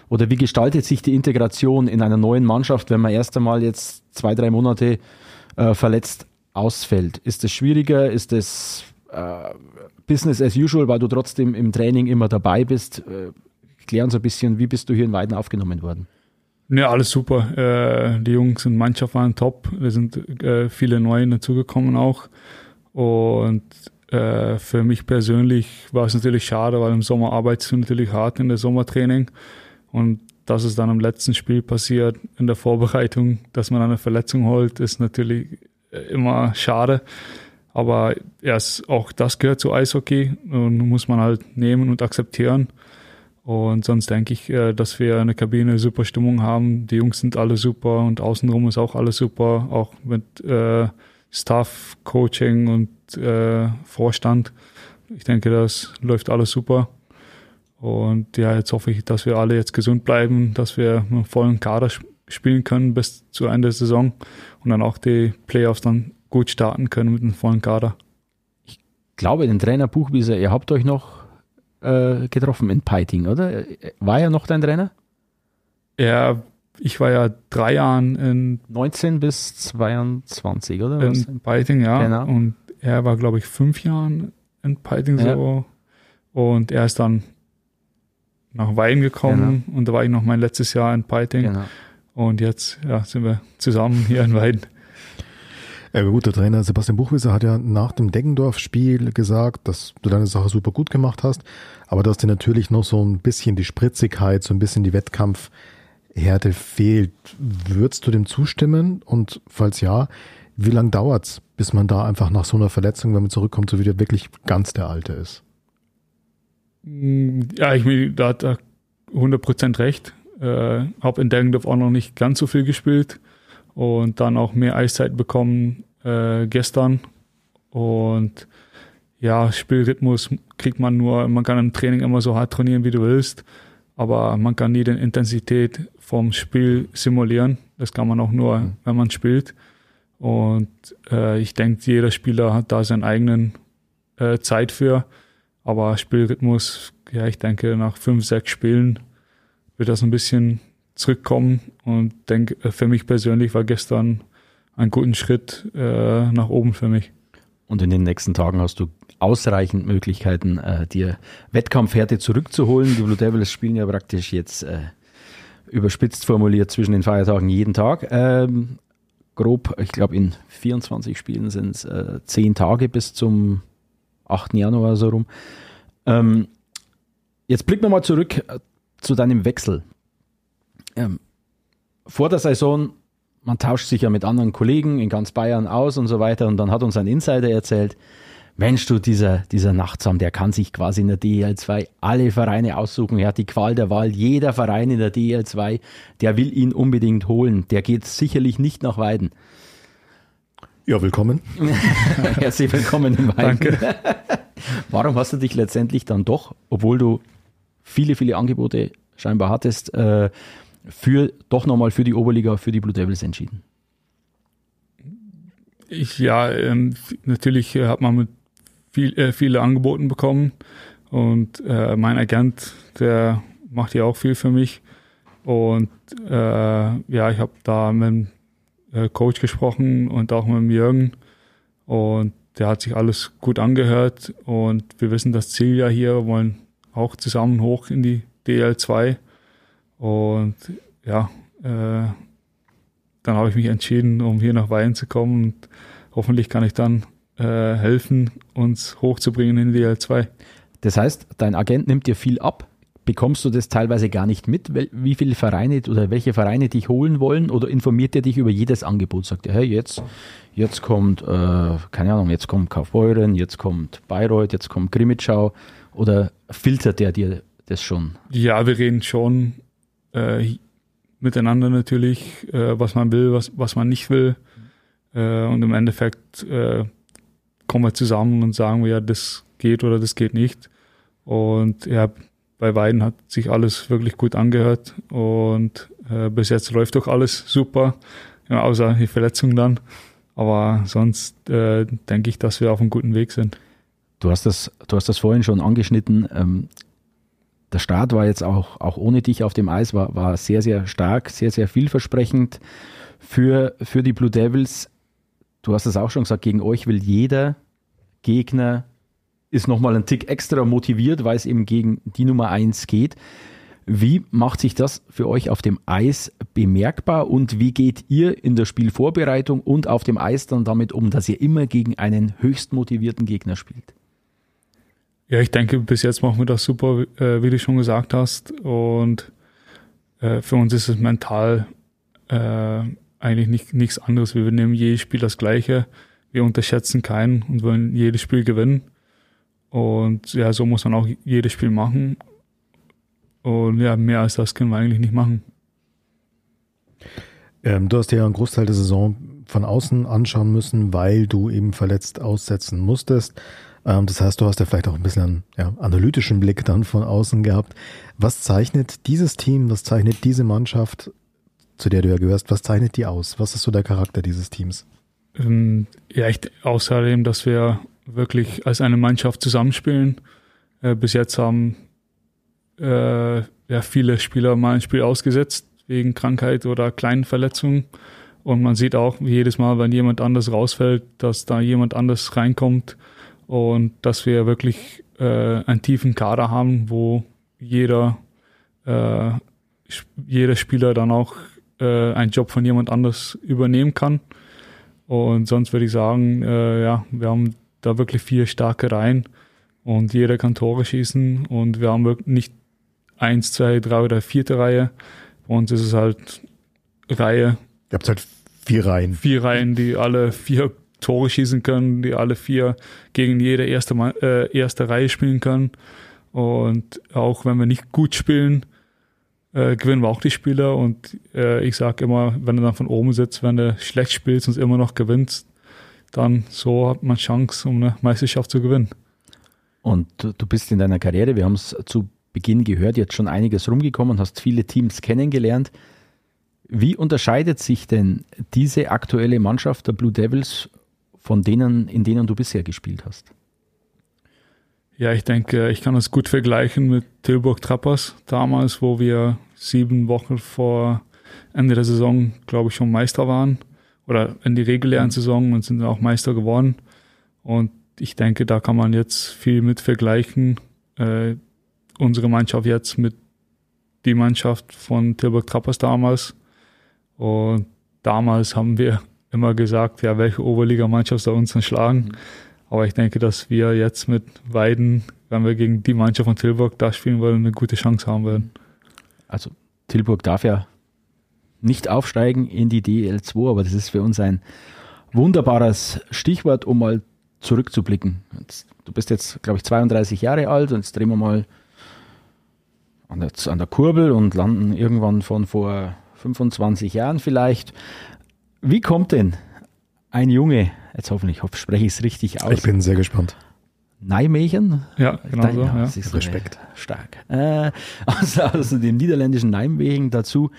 oder wie gestaltet sich die Integration in einer neuen Mannschaft, wenn man erst einmal jetzt zwei, drei Monate äh, verletzt ausfällt. Ist es schwieriger? Ist es äh, Business as usual, weil du trotzdem im Training immer dabei bist? Äh, klär uns ein bisschen, wie bist du hier in Weiden aufgenommen worden? Ja, alles super. Äh, die Jungs und Mannschaft waren top. Da sind äh, viele neue dazugekommen auch. Und äh, für mich persönlich war es natürlich schade, weil im Sommer arbeitest du natürlich hart in der Sommertraining. Und dass es dann im letzten Spiel passiert, in der Vorbereitung, dass man eine Verletzung holt, ist natürlich äh, immer schade. Aber erst auch das gehört zu Eishockey und muss man halt nehmen und akzeptieren. Und sonst denke ich, äh, dass wir eine Kabine super Stimmung haben. Die Jungs sind alle super und außenrum ist auch alles super, auch mit äh, Staff, Coaching und äh, Vorstand. Ich denke, das läuft alles super. Und ja, jetzt hoffe ich, dass wir alle jetzt gesund bleiben, dass wir einen vollen Kader spielen können bis zu Ende der Saison und dann auch die Playoffs dann gut starten können mit einem vollen Kader. Ich glaube, den Trainer Buchwieser, ihr habt euch noch äh, getroffen in Peiting, oder? War er noch dein Trainer? Ja, ich war ja drei Jahren in 19 bis 22, oder? In, in Peiting, ja. Genau. Und er war, glaube ich, fünf Jahren in Peiting ja. so. Und er ist dann nach Wein gekommen genau. und da war ich noch mein letztes Jahr in Peiting. Genau. Und jetzt ja, sind wir zusammen hier in Weiden. Ja, gut, der Trainer Sebastian Buchwieser hat ja nach dem Deggendorf-Spiel gesagt, dass du deine Sache super gut gemacht hast, aber dass dir natürlich noch so ein bisschen die Spritzigkeit, so ein bisschen die Wettkampfhärte fehlt. Würdest du dem zustimmen? Und falls ja, wie lange dauert's, bis man da einfach nach so einer Verletzung, wenn man zurückkommt, so wieder wirklich ganz der Alte ist? Ja, ich bin, da hat er 100% recht. Äh, habe in Deggendorf auch noch nicht ganz so viel gespielt und dann auch mehr Eiszeit bekommen äh, gestern. Und ja, Spielrhythmus kriegt man nur, man kann im Training immer so hart trainieren, wie du willst, aber man kann nie die Intensität vom Spiel simulieren. Das kann man auch nur, mhm. wenn man spielt. Und äh, ich denke, jeder Spieler hat da seinen eigenen äh, Zeit für. Aber Spielrhythmus, ja, ich denke, nach fünf, sechs Spielen wird das ein bisschen zurückkommen und denke, äh, für mich persönlich war gestern ein guter Schritt äh, nach oben für mich. Und in den nächsten Tagen hast du ausreichend Möglichkeiten, äh, dir Wettkampfhärte zurückzuholen. Die Blue Devils spielen ja praktisch jetzt äh, überspitzt formuliert zwischen den Feiertagen jeden Tag. Ähm, grob, ich glaube, in 24 Spielen sind es äh, 10 Tage bis zum 8. Januar so rum. Ähm, jetzt blicken wir mal zurück äh, zu deinem Wechsel ähm, vor der Saison, man tauscht sich ja mit anderen Kollegen in ganz Bayern aus und so weiter. Und dann hat uns ein Insider erzählt, Mensch, du, dieser, dieser Nachtsam, der kann sich quasi in der DL2 alle Vereine aussuchen. Er hat die Qual der Wahl. Jeder Verein in der DL2, der will ihn unbedingt holen. Der geht sicherlich nicht nach Weiden. Ja, willkommen. Herzlich willkommen in Weiden. Danke. Warum hast du dich letztendlich dann doch, obwohl du viele, viele Angebote scheinbar hattest, äh, für doch nochmal für die Oberliga, für die Blue Devils entschieden? Ich, ja, ähm, natürlich äh, hat man mit viel, äh, viele Angebote bekommen und äh, mein Agent, der macht ja auch viel für mich und äh, ja, ich habe da mit äh, Coach gesprochen und auch mit dem Jürgen und der hat sich alles gut angehört und wir wissen das Ziel ja hier, wollen auch zusammen hoch in die DL2 und ja, äh, dann habe ich mich entschieden, um hier nach Wein zu kommen und hoffentlich kann ich dann äh, helfen, uns hochzubringen in die L2. Das heißt, dein Agent nimmt dir viel ab. Bekommst du das teilweise gar nicht mit, wie viele Vereine oder welche Vereine dich holen wollen oder informiert er dich über jedes Angebot? Sagt er, hey, jetzt, jetzt kommt, äh, keine Ahnung, jetzt kommt Kaufbeuren, jetzt kommt Bayreuth, jetzt kommt Grimmitschau oder filtert der dir das schon? Ja, wir reden schon äh, miteinander natürlich, äh, was man will, was, was man nicht will. Äh, und im Endeffekt äh, kommen wir zusammen und sagen wir, ja, das geht oder das geht nicht. Und ja, bei beiden hat sich alles wirklich gut angehört und äh, bis jetzt läuft doch alles super, ja, außer die Verletzung dann. Aber sonst äh, denke ich, dass wir auf einem guten Weg sind. Du hast das, du hast das vorhin schon angeschnitten. Ähm, der Start war jetzt auch, auch ohne dich auf dem Eis, war, war sehr, sehr stark, sehr, sehr vielversprechend für, für die Blue Devils. Du hast es auch schon gesagt, gegen euch will jeder Gegner ist nochmal ein Tick extra motiviert, weil es eben gegen die Nummer 1 geht. Wie macht sich das für euch auf dem Eis bemerkbar und wie geht ihr in der Spielvorbereitung und auf dem Eis dann damit um, dass ihr immer gegen einen höchst motivierten Gegner spielt? Ja, ich denke, bis jetzt machen wir das super, äh, wie du schon gesagt hast. Und äh, für uns ist es mental äh, eigentlich nicht, nichts anderes. Wir nehmen jedes Spiel das Gleiche. wir unterschätzen keinen und wollen jedes Spiel gewinnen. Und ja, so muss man auch jedes Spiel machen. Und ja, mehr als das können wir eigentlich nicht machen. Ähm, du hast ja einen Großteil der Saison von außen anschauen müssen, weil du eben verletzt aussetzen musstest. Ähm, das heißt, du hast ja vielleicht auch ein bisschen einen ja, analytischen Blick dann von außen gehabt. Was zeichnet dieses Team, was zeichnet diese Mannschaft, zu der du ja gehörst, was zeichnet die aus? Was ist so der Charakter dieses Teams? Ähm, ja, echt außerdem, dass wir wirklich als eine Mannschaft zusammenspielen. Äh, bis jetzt haben äh, ja, viele Spieler mal ein Spiel ausgesetzt wegen Krankheit oder kleinen Verletzungen. Und man sieht auch jedes Mal, wenn jemand anders rausfällt, dass da jemand anders reinkommt und dass wir wirklich äh, einen tiefen Kader haben, wo jeder, äh, jeder Spieler dann auch äh, einen Job von jemand anders übernehmen kann. Und sonst würde ich sagen, äh, ja, wir haben da wirklich vier starke Reihen und jeder kann Tore schießen und wir haben wirklich nicht eins, zwei, drei oder vierte Reihe. Bei uns ist es halt Reihe. Ihr habt halt vier Reihen. Vier Reihen, die alle vier Tore schießen können, die alle vier gegen jede erste, äh, erste Reihe spielen können. Und auch wenn wir nicht gut spielen, äh, gewinnen wir auch die Spieler. Und äh, ich sage immer, wenn du dann von oben sitzt, wenn du schlecht spielst und immer noch gewinnst, dann so hat man Chance, um eine Meisterschaft zu gewinnen. Und du bist in deiner Karriere, wir haben es zu Beginn gehört, jetzt schon einiges rumgekommen, hast viele Teams kennengelernt. Wie unterscheidet sich denn diese aktuelle Mannschaft der Blue Devils von denen, in denen du bisher gespielt hast? Ja, ich denke, ich kann das gut vergleichen mit Tilburg Trappers damals, wo wir sieben Wochen vor Ende der Saison, glaube ich, schon Meister waren oder in die regulären mhm. Saison und sind auch Meister geworden. Und ich denke, da kann man jetzt viel mit vergleichen. Äh, unsere Mannschaft jetzt mit die Mannschaft von Tilburg Trappers damals. Und damals haben wir immer gesagt, ja, welche Oberligamannschaft soll uns dann schlagen. Mhm. Aber ich denke, dass wir jetzt mit Weiden, wenn wir gegen die Mannschaft von Tilburg da spielen wollen, eine gute Chance haben werden. Also Tilburg darf ja nicht aufsteigen in die DL2, aber das ist für uns ein wunderbares Stichwort, um mal zurückzublicken. Jetzt, du bist jetzt, glaube ich, 32 Jahre alt und jetzt drehen wir mal an der, an der Kurbel und landen irgendwann von vor 25 Jahren vielleicht. Wie kommt denn ein Junge, jetzt hoffentlich spreche ich es richtig aus. Ich bin sehr gespannt. Nijmegen? Ja, genau Dein, so. Ja. Respekt. Stark. Äh, also, also dem niederländischen Nijmegen dazu,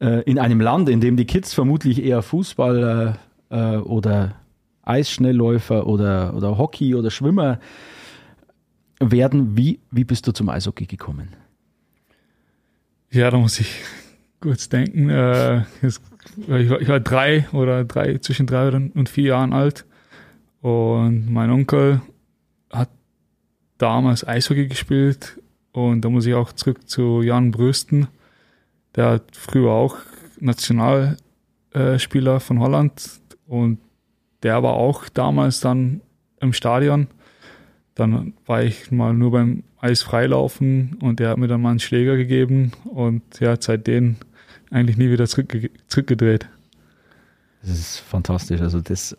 äh, in einem Land, in dem die Kids vermutlich eher Fußball äh, oder Eisschnellläufer oder, oder Hockey oder Schwimmer werden. Wie, wie bist du zum Eishockey gekommen? Ja, da muss ich kurz denken. Äh, ich, war, ich, war, drei oder drei, zwischen drei und vier Jahren alt. Und mein Onkel hat damals Eishockey gespielt. Und da muss ich auch zurück zu Jan Brösten. Der hat früher auch Nationalspieler von Holland. Und der war auch damals dann im Stadion. Dann war ich mal nur beim Eisfreilaufen und der hat mir dann mal einen Schläger gegeben und ja, seitdem eigentlich nie wieder zurückge zurückgedreht. Das ist fantastisch. Also das,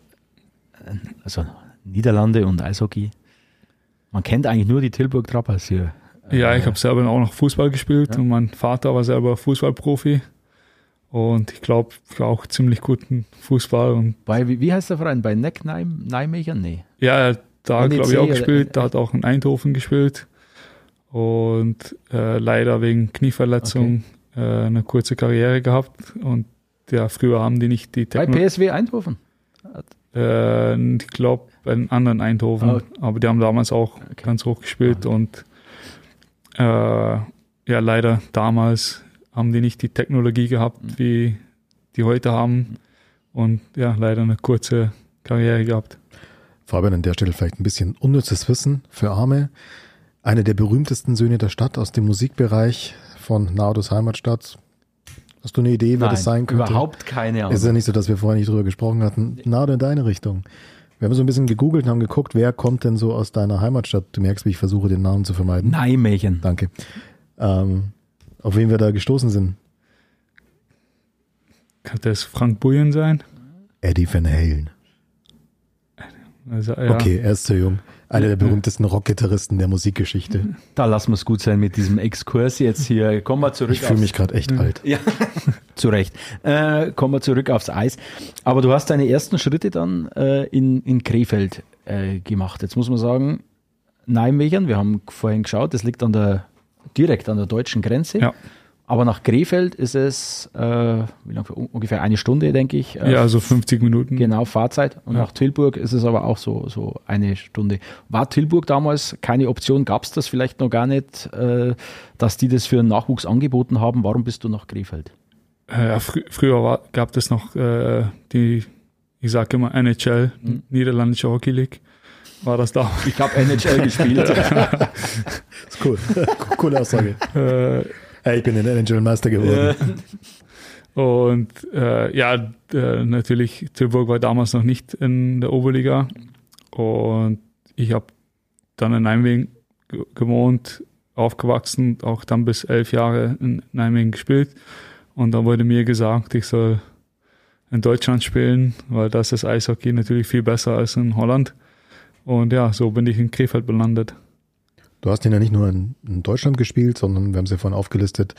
also Niederlande und Eishockey. Man kennt eigentlich nur die Tilburg Trappers hier. Ja, ich habe selber auch noch Fußball gespielt ja. und mein Vater war selber Fußballprofi. Und ich glaube, auch ziemlich guten Fußball. Und bei, wie, wie heißt der Verein? Bei Neck Nijmegen? Nee. Ja, da glaube ich auch gespielt. Da hat auch in Eindhoven gespielt. Und äh, leider wegen Knieverletzung okay. äh, eine kurze Karriere gehabt. Und ja, früher haben die nicht die Techno Bei PSW Eindhoven? Äh, ich glaube, bei einem anderen Eindhoven. Oh. Aber die haben damals auch okay. ganz hoch gespielt. Oh. Und äh, ja, leider damals haben die nicht die Technologie gehabt, mhm. wie die heute haben. Und ja, leider eine kurze Karriere gehabt. Fabian, an der Stelle vielleicht ein bisschen unnützes Wissen für Arme. Einer der berühmtesten Söhne der Stadt aus dem Musikbereich von Nardos Heimatstadt. Hast du eine Idee, wer Nein, das sein könnte? Überhaupt keine Ahnung. ist ja nicht so, dass wir vorher nicht drüber gesprochen hatten. Nardo in deine Richtung. Wir haben so ein bisschen gegoogelt und haben geguckt, wer kommt denn so aus deiner Heimatstadt. Du merkst, wie ich versuche, den Namen zu vermeiden. Nijmegen. Danke. Ähm, auf wen wir da gestoßen sind. Könnte es Frank Bullion sein? Eddie Van Halen. Also, ja. Okay, er ist zu jung. Einer der berühmtesten Rockgitarristen der Musikgeschichte. Da lassen wir es gut sein mit diesem Exkurs jetzt hier. Kommen wir zurück. Ich fühle mich gerade echt alt. Ja, zu Recht. Äh, kommen wir zurück aufs Eis. Aber du hast deine ersten Schritte dann äh, in, in Krefeld äh, gemacht. Jetzt muss man sagen, Nijmegen, wir haben vorhin geschaut, das liegt an der, direkt an der deutschen Grenze. Ja. Aber nach Krefeld ist es äh, wie lang, ungefähr eine Stunde, denke ich. Äh, ja, so 50 Minuten. Genau, Fahrzeit. Und ja. nach Tilburg ist es aber auch so, so eine Stunde. War Tilburg damals keine Option? Gab es das vielleicht noch gar nicht, äh, dass die das für einen Nachwuchs angeboten haben? Warum bist du nach Krefeld? Äh, ja, fr früher war, gab es noch äh, die, ich sage immer NHL, mhm. Niederländische Hockey League war das da. Ich habe NHL gespielt. ist cool. Coole Aussage. Äh, Hey, ich bin in NHL Master geworden. Und äh, ja, äh, natürlich, Tilburg war damals noch nicht in der Oberliga. Und ich habe dann in Nijmegen gewohnt, aufgewachsen, auch dann bis elf Jahre in Nijmegen gespielt. Und dann wurde mir gesagt, ich soll in Deutschland spielen, weil das ist Eishockey natürlich viel besser als in Holland. Und ja, so bin ich in Krefeld belandet. Du hast ihn ja nicht nur in, in Deutschland gespielt, sondern wir haben es ja vorhin aufgelistet,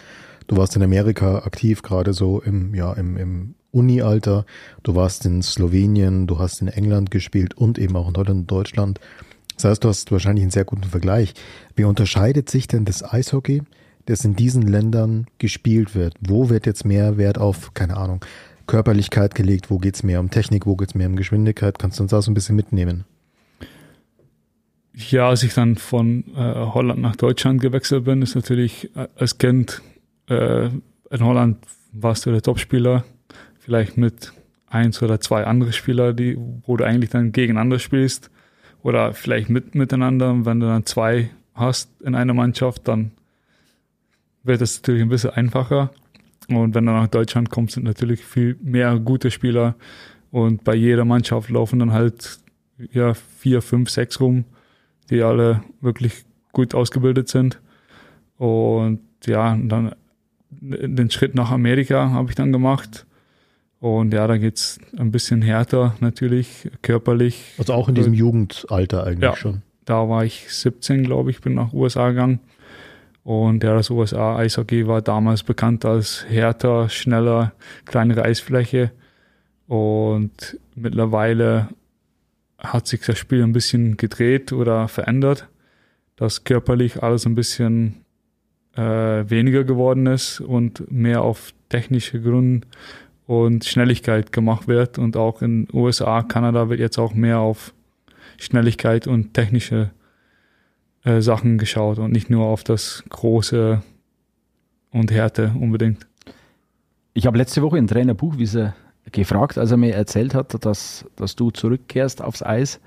du warst in Amerika aktiv, gerade so im, ja, im, im Uni-Alter. Du warst in Slowenien, du hast in England gespielt und eben auch in Holland und Deutschland. Das heißt, du hast wahrscheinlich einen sehr guten Vergleich. Wie unterscheidet sich denn das Eishockey, das in diesen Ländern gespielt wird? Wo wird jetzt mehr Wert auf, keine Ahnung, Körperlichkeit gelegt? Wo geht's mehr um Technik? Wo geht's mehr um Geschwindigkeit? Kannst du uns da so ein bisschen mitnehmen? ja, als ich dann von äh, Holland nach Deutschland gewechselt bin, ist natürlich äh, als Kind äh, in Holland warst du der Topspieler, vielleicht mit eins oder zwei andere Spieler, die, wo du eigentlich dann gegeneinander spielst oder vielleicht mit miteinander. wenn du dann zwei hast in einer Mannschaft, dann wird es natürlich ein bisschen einfacher. Und wenn du nach Deutschland kommst, sind natürlich viel mehr gute Spieler. Und bei jeder Mannschaft laufen dann halt ja vier, fünf, sechs rum die alle wirklich gut ausgebildet sind. Und ja, dann den Schritt nach Amerika habe ich dann gemacht. Und ja, da geht es ein bisschen härter natürlich, körperlich. Also auch in diesem Jugendalter eigentlich ja, schon. Da war ich 17, glaube ich, bin nach USA gegangen. Und ja, das USA-Eishockey war damals bekannt als härter, schneller, kleinere Eisfläche. Und mittlerweile hat sich das Spiel ein bisschen gedreht oder verändert, dass körperlich alles ein bisschen äh, weniger geworden ist und mehr auf technische Grund und Schnelligkeit gemacht wird. Und auch in USA, Kanada wird jetzt auch mehr auf Schnelligkeit und technische äh, Sachen geschaut und nicht nur auf das Große und Härte unbedingt. Ich habe letzte Woche in Trainer Buchwieser gefragt, als er mir erzählt hat, dass, dass du zurückkehrst aufs Eis.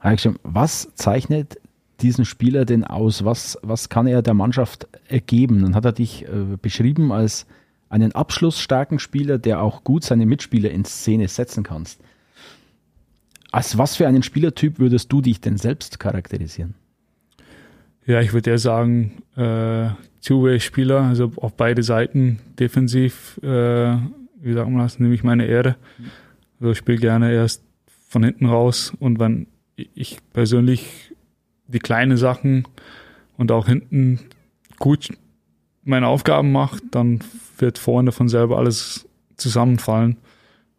Habe ich gesagt, was zeichnet diesen Spieler denn aus? Was, was kann er der Mannschaft ergeben? Dann hat er dich äh, beschrieben als einen abschlussstarken Spieler, der auch gut seine Mitspieler in Szene setzen kannst. Als was für einen Spielertyp würdest du dich denn selbst charakterisieren? Ja, ich würde ja sagen, äh, Two-Way-Spieler, also auf beide Seiten defensiv äh, wie sagt man das, nehme ich meine Ehre. Also ich spiele gerne erst von hinten raus und wenn ich persönlich die kleinen Sachen und auch hinten gut meine Aufgaben mache, dann wird vorne von selber alles zusammenfallen.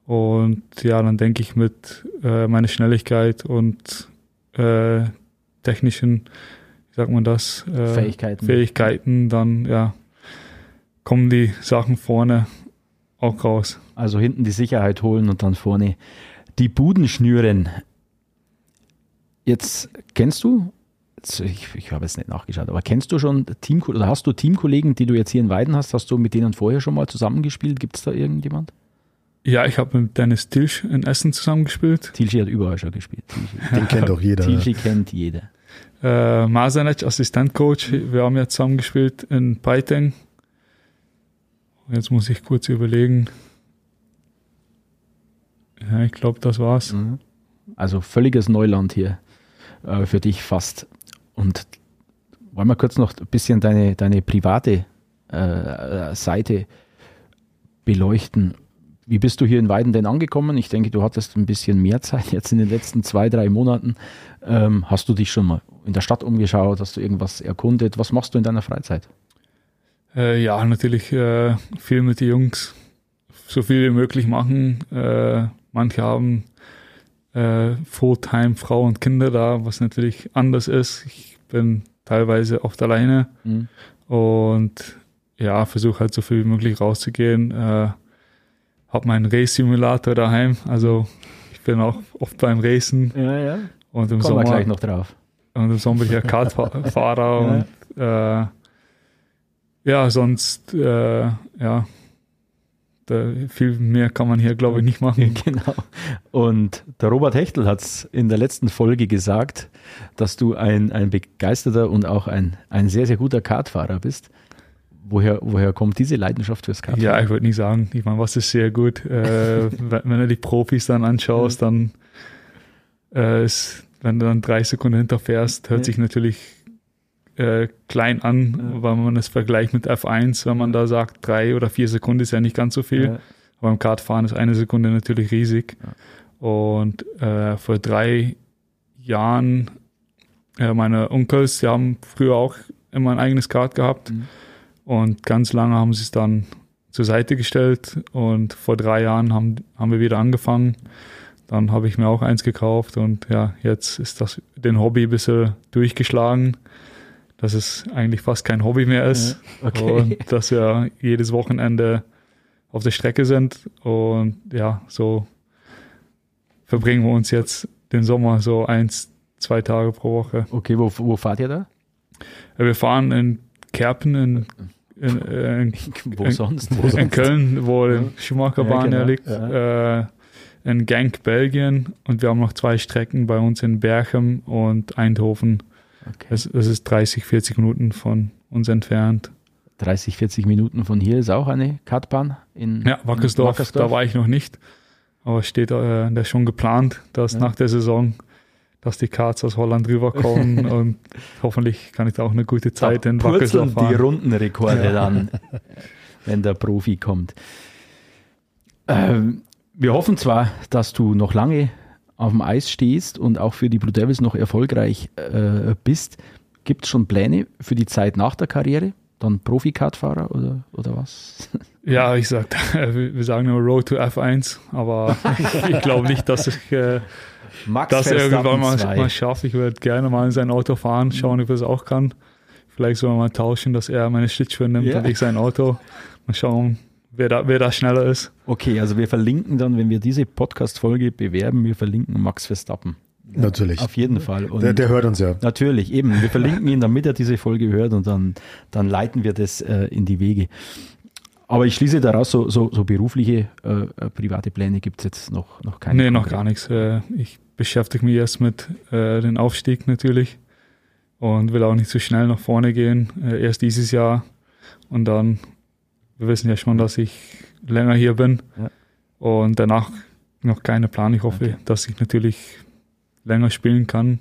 Und ja, dann denke ich mit äh, meiner Schnelligkeit und äh, technischen, wie sagt man das? Äh, Fähigkeiten. Fähigkeiten, dann ja, kommen die Sachen vorne auch raus. Also hinten die Sicherheit holen und dann vorne die Buden schnüren. Jetzt kennst du, ich, ich habe jetzt nicht nachgeschaut, aber kennst du schon Team oder hast du Teamkollegen, die du jetzt hier in Weiden hast? Hast du mit denen vorher schon mal zusammengespielt? Gibt es da irgendjemand? Ja, ich habe mit Dennis Tilsch in Essen zusammengespielt. Tilsch hat überall schon gespielt. Den kennt doch jeder. Tilsch kennt jeder. Äh, Masanic, Assistentcoach, wir haben ja zusammengespielt in Peiteng Jetzt muss ich kurz überlegen. Ja, ich glaube, das war's. Mhm. Also völliges Neuland hier äh, für dich fast. Und wollen wir kurz noch ein bisschen deine, deine private äh, Seite beleuchten. Wie bist du hier in Weiden denn angekommen? Ich denke, du hattest ein bisschen mehr Zeit jetzt in den letzten zwei, drei Monaten. Ähm, hast du dich schon mal in der Stadt umgeschaut? Hast du irgendwas erkundet? Was machst du in deiner Freizeit? Äh, ja, natürlich äh, viel mit den Jungs, so viel wie möglich machen. Äh, manche haben äh, Fulltime Frau und Kinder da, was natürlich anders ist. Ich bin teilweise oft alleine mhm. und ja, versuche halt so viel wie möglich rauszugehen. Äh, habe meinen Race-Simulator daheim, also ich bin auch oft beim Racen. Ja, ja. Und im Kommen Sommer wir gleich noch drauf. Und im Sommer bin ich ja Kartfahrer ja. und äh, ja, sonst äh, ja, da, viel mehr kann man hier, glaube ich, nicht machen. Genau. Und der Robert Hechtel hat es in der letzten Folge gesagt, dass du ein, ein begeisterter und auch ein, ein sehr, sehr guter Kartfahrer bist. Woher, woher kommt diese Leidenschaft fürs Kartfahren? Ja, ich würde nicht sagen. Ich meine, was ist sehr gut. Äh, wenn du die Profis dann anschaust, dann äh, ist, wenn du dann drei Sekunden hinterfährst, hört ja. sich natürlich äh, klein an, ja. weil man es vergleicht mit F1, wenn man da sagt, drei oder vier Sekunden ist ja nicht ganz so viel. Ja. Aber im Kartfahren ist eine Sekunde natürlich riesig. Und äh, vor drei Jahren, äh, meine Onkels, die haben früher auch immer ein eigenes Kart gehabt. Mhm. Und ganz lange haben sie es dann zur Seite gestellt und vor drei Jahren haben, haben wir wieder angefangen. Dann habe ich mir auch eins gekauft und ja, jetzt ist das den Hobby ein bisschen durchgeschlagen, dass es eigentlich fast kein Hobby mehr ist. Okay. Und dass wir jedes Wochenende auf der Strecke sind und ja, so verbringen wir uns jetzt den Sommer so eins, zwei Tage pro Woche. Okay, wo, wo fahrt ihr da? Wir fahren in Kerpen in, in, äh, in, wo sonst? In sonst? Köln, wo ja. Schumacherbahn ja, genau. liegt. Ja. Äh, in Genk, Belgien und wir haben noch zwei Strecken bei uns in Berchem und Eindhoven. Okay. Das, das ist 30, 40 Minuten von uns entfernt. 30, 40 Minuten von hier ist auch eine Kartbahn in Ja, Wackersdorf, in Wackersdorf. da war ich noch nicht. Aber steht äh, da schon geplant, dass ja. nach der Saison dass die Karts aus Holland rüberkommen und hoffentlich kann ich da auch eine gute Zeit da in Wackersdorf fahren. die Rundenrekorde ja. dann, wenn der Profi kommt. Ähm, wir hoffen zwar, dass du noch lange auf dem Eis stehst und auch für die Blue Devils noch erfolgreich äh, bist. Gibt es schon Pläne für die Zeit nach der Karriere? Dann Profi-Kartfahrer oder, oder was? Ja, ich sag, wir sagen nur Road to F1, aber ich glaube nicht, dass ich äh, Max das irgendwann mal, mal schaffe. Ich würde gerne mal in sein Auto fahren, schauen, ob er es auch kann. Vielleicht sollen wir mal tauschen, dass er meine Schlittschuhe nimmt yeah. und ich sein Auto. Mal schauen, wer da, wer da schneller ist. Okay, also wir verlinken dann, wenn wir diese Podcast-Folge bewerben, wir verlinken Max Verstappen. Natürlich. Auf jeden Fall. Und der, der, hört uns ja. Natürlich, eben. Wir verlinken ihn, damit er diese Folge hört und dann, dann leiten wir das äh, in die Wege. Aber ich schließe daraus, so, so, so berufliche, äh, private Pläne gibt es jetzt noch, noch keine. Nee, noch gar nichts. Äh, ich beschäftige mich erst mit äh, dem Aufstieg natürlich und will auch nicht so schnell nach vorne gehen. Äh, erst dieses Jahr und dann, wir wissen ja schon, dass ich länger hier bin ja. und danach noch keine Plan. Ich hoffe, okay. dass ich natürlich länger spielen kann.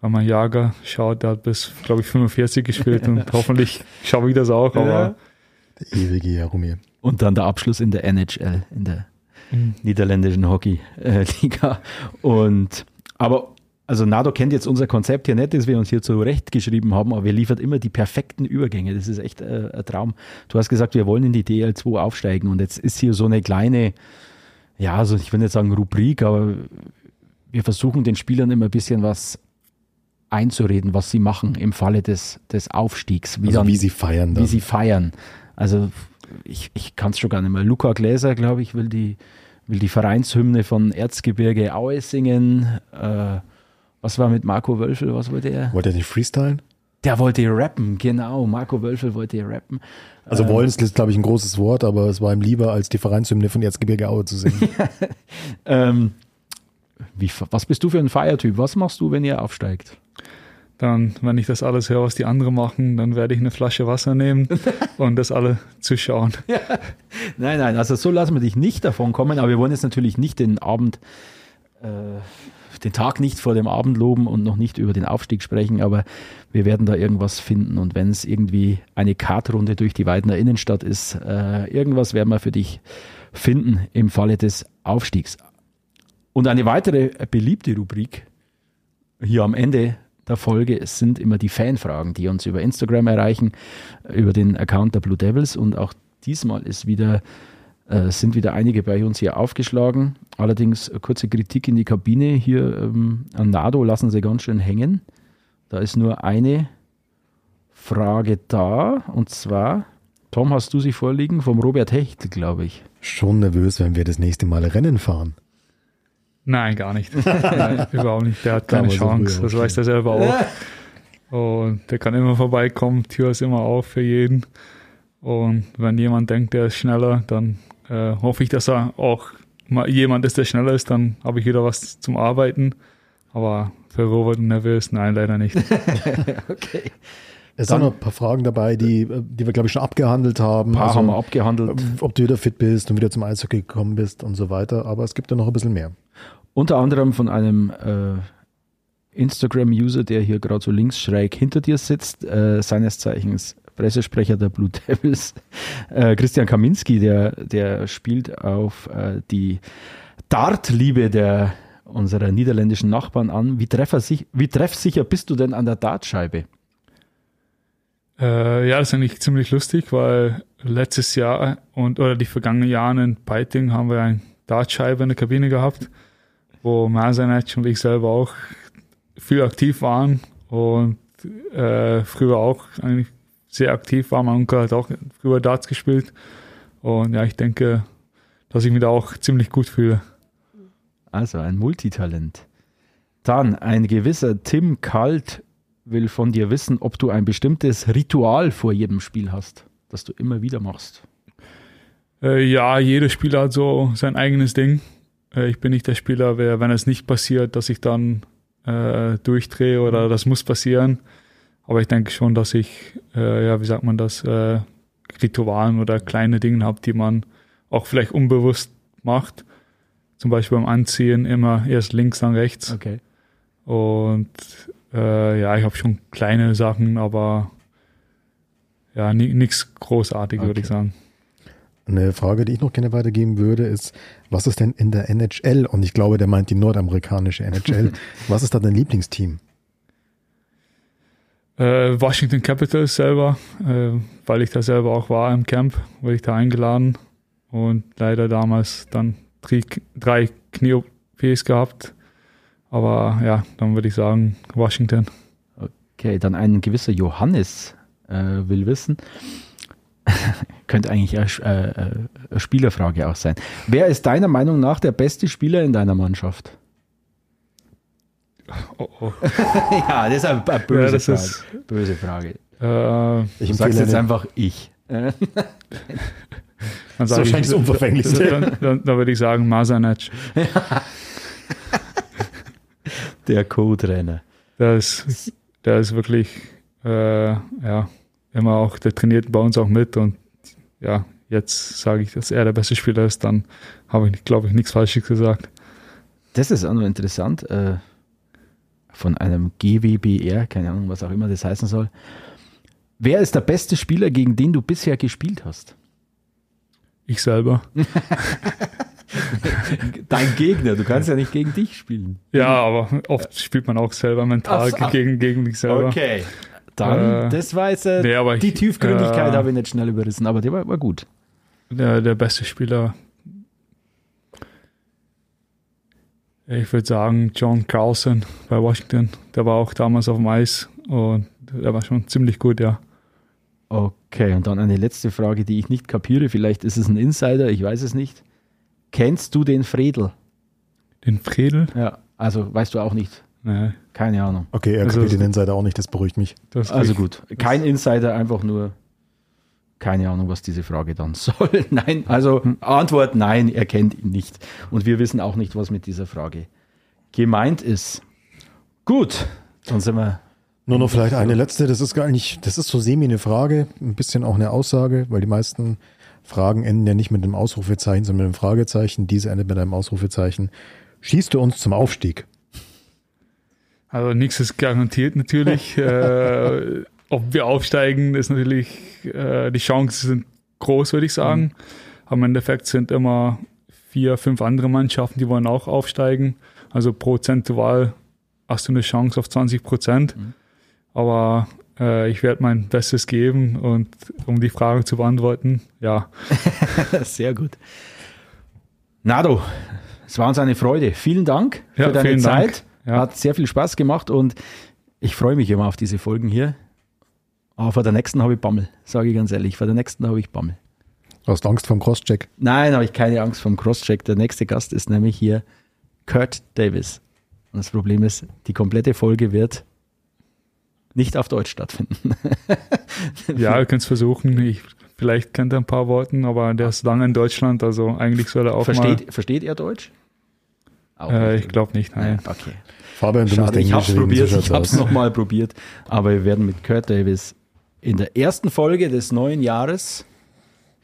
Weil mein Jager schaut, der hat bis, glaube ich, 45 gespielt und hoffentlich schaffe ich das auch, aber ja der ewige Jaromir. Und dann der Abschluss in der NHL, in der mhm. niederländischen Hockey-Liga. Und aber also Nado kennt jetzt unser Konzept hier nicht, das wir uns hier zurechtgeschrieben haben, aber wir liefert immer die perfekten Übergänge. Das ist echt äh, ein Traum. Du hast gesagt, wir wollen in die DL2 aufsteigen und jetzt ist hier so eine kleine, ja, also ich will nicht sagen Rubrik, aber wir versuchen den Spielern immer ein bisschen was einzureden, was sie machen im Falle des, des Aufstiegs. Wie, also dann, wie sie feiern. Dann. Wie sie feiern. Also ich, ich kann es schon gar nicht mehr. Luca Gläser, glaube ich, will die, will die Vereinshymne von Erzgebirge Aue singen. Äh, was war mit Marco Wölfel? Was wollte er? Wollte er nicht freestylen? Der wollte rappen, genau. Marco Wölfel wollte rappen. Also ähm, wollen ist, glaube ich, ein großes Wort, aber es war ihm lieber, als die Vereinshymne von Erzgebirge Aue zu singen. ähm, wie, was bist du für ein Feiertyp? Was machst du, wenn ihr aufsteigt? dann, wenn ich das alles höre, was die anderen machen, dann werde ich eine Flasche Wasser nehmen und das alle zuschauen. Ja. Nein, nein, also so lassen wir dich nicht davon kommen, aber wir wollen jetzt natürlich nicht den Abend, äh, den Tag nicht vor dem Abend loben und noch nicht über den Aufstieg sprechen, aber wir werden da irgendwas finden. Und wenn es irgendwie eine Kartrunde durch die Weidener Innenstadt ist, äh, irgendwas werden wir für dich finden im Falle des Aufstiegs. Und eine weitere beliebte Rubrik hier am Ende der Folge sind immer die Fanfragen, die uns über Instagram erreichen, über den Account der Blue Devils. Und auch diesmal ist wieder, äh, sind wieder einige bei uns hier aufgeschlagen. Allerdings kurze Kritik in die Kabine. Hier ähm, an Nado lassen sie ganz schön hängen. Da ist nur eine Frage da. Und zwar, Tom, hast du sie vorliegen? Vom Robert Hecht, glaube ich. Schon nervös, wenn wir das nächste Mal Rennen fahren. Nein, gar nicht. Nein, überhaupt nicht. Der hat keine Chance. Das weiß der selber auch. Und der kann immer vorbeikommen. Tür ist immer auf für jeden. Und wenn jemand denkt, der ist schneller, dann äh, hoffe ich, dass er auch mal jemand ist, der schneller ist. Dann habe ich wieder was zum Arbeiten. Aber für Robert nervös, nein, leider nicht. okay. Es sind noch ein paar Fragen dabei, die, die wir, glaube ich, schon abgehandelt haben. Ein paar also, haben wir abgehandelt. Ob du wieder fit bist und wieder zum Eishockey gekommen bist und so weiter. Aber es gibt ja noch ein bisschen mehr. Unter anderem von einem äh, Instagram-User, der hier gerade so links schräg hinter dir sitzt, äh, seines Zeichens Pressesprecher der Blue Devils, äh, Christian Kaminski, der, der spielt auf äh, die Dartliebe der unserer niederländischen Nachbarn an. Wie, treffersich, wie treffsicher bist du denn an der Dartscheibe? Äh, ja, das ist eigentlich ziemlich lustig, weil letztes Jahr und oder die vergangenen Jahre in Peiting haben wir eine Dartscheibe in der Kabine gehabt wo Masanec und ich selber auch viel aktiv waren und äh, früher auch eigentlich sehr aktiv war. Mein Onkel hat auch früher Darts gespielt und ja, ich denke, dass ich mich da auch ziemlich gut fühle. Also ein Multitalent. Dann ein gewisser Tim Kalt will von dir wissen, ob du ein bestimmtes Ritual vor jedem Spiel hast, das du immer wieder machst. Äh, ja, jeder Spieler hat so sein eigenes Ding. Äh, ich bin nicht der Spieler, wer, wenn es nicht passiert, dass ich dann äh, durchdrehe oder das muss passieren. Aber ich denke schon, dass ich, äh, ja, wie sagt man das, äh, Ritualen oder kleine Dinge habe, die man auch vielleicht unbewusst macht. Zum Beispiel beim Anziehen immer erst links, dann rechts. Okay. Und äh, ja, ich habe schon kleine Sachen, aber ja, nichts Großartiges, okay. würde ich sagen. Eine Frage, die ich noch gerne weitergeben würde, ist, was ist denn in der NHL? Und ich glaube, der meint die nordamerikanische NHL. was ist da dein Lieblingsteam? Äh, Washington Capitals selber, äh, weil ich da selber auch war im Camp, wurde ich da eingeladen und leider damals dann drei, drei Knie-OPs gehabt. Aber ja, dann würde ich sagen Washington. Okay, dann ein gewisser Johannes äh, will wissen, könnte eigentlich eine, äh, eine, Spielerfrage auch sein. Wer ist deiner Meinung nach der beste Spieler in deiner Mannschaft? Oh, oh. ja, das ist eine, eine böse, ja, das Frage. Ist, böse Frage. Äh, ich sage jetzt einfach ich. dann so wahrscheinlich das Unverfänglichste. Dann, dann, dann, würde ich sagen Masanac. der Co-Trainer. Der ist, der ist wirklich, äh, ja, immer auch, der trainiert bei uns auch mit und ja, jetzt sage ich, dass er der beste Spieler ist, dann habe ich, glaube ich, nichts Falsches gesagt. Das ist auch noch interessant. Äh, von einem GWBR, keine Ahnung, was auch immer das heißen soll. Wer ist der beste Spieler, gegen den du bisher gespielt hast? Ich selber. Dein Gegner, du kannst ja nicht gegen dich spielen. Ja, aber oft spielt man auch selber mental so. gegen, gegen mich selber. Okay. Dann, äh, das war jetzt äh, nee, die ich, Tiefgründigkeit, äh, habe ich nicht schnell überrissen, aber der war, war gut. Der, der beste Spieler, ich würde sagen, John Carlson bei Washington. Der war auch damals auf dem Eis und der war schon ziemlich gut, ja. Okay, und dann eine letzte Frage, die ich nicht kapiere. Vielleicht ist es ein Insider, ich weiß es nicht. Kennst du den Fredel? Den Fredel? Ja, also weißt du auch nicht. Nee. Keine Ahnung. Okay, er also, kapiert den Insider auch nicht, das beruhigt mich. Das also gut, kein Insider, einfach nur keine Ahnung, was diese Frage dann soll. Nein, also Antwort nein, er kennt ihn nicht. Und wir wissen auch nicht, was mit dieser Frage gemeint ist. Gut, dann sind wir. Nur noch vielleicht eine letzte, das ist gar nicht, das ist so semi eine Frage, ein bisschen auch eine Aussage, weil die meisten Fragen enden ja nicht mit einem Ausrufezeichen, sondern mit einem Fragezeichen. Diese endet mit einem Ausrufezeichen. Schießt du uns zum Aufstieg? Also nichts ist garantiert natürlich. äh, ob wir aufsteigen, ist natürlich, äh, die Chancen sind groß, würde ich sagen. Mhm. Aber im Endeffekt sind immer vier, fünf andere Mannschaften, die wollen auch aufsteigen. Also prozentual hast du eine Chance auf 20 Prozent. Mhm. Aber äh, ich werde mein Bestes geben und um die Frage zu beantworten, ja. Sehr gut. Nado, es war uns eine Freude. Vielen Dank ja, für deine Zeit. Ja. Hat sehr viel Spaß gemacht und ich freue mich immer auf diese Folgen hier. Aber vor der nächsten habe ich Bammel, sage ich ganz ehrlich. Vor der nächsten habe ich Bammel. Hast du Angst vom Crosscheck? Nein, habe ich keine Angst vom Crosscheck. Der nächste Gast ist nämlich hier Kurt Davis. Und das Problem ist, die komplette Folge wird nicht auf Deutsch stattfinden. ja, ihr könnt es versuchen. Ich, vielleicht kennt er ein paar Worte, aber der ist lange in Deutschland, also eigentlich soll er auch versteht, mal... Versteht er Deutsch? Äh, ich glaube nicht, nein. Ja, okay. Fabian, du Schade, musst ich habe es probiert, ich habe es nochmal probiert, aber wir werden mit Kurt Davis in der ersten Folge des neuen Jahres,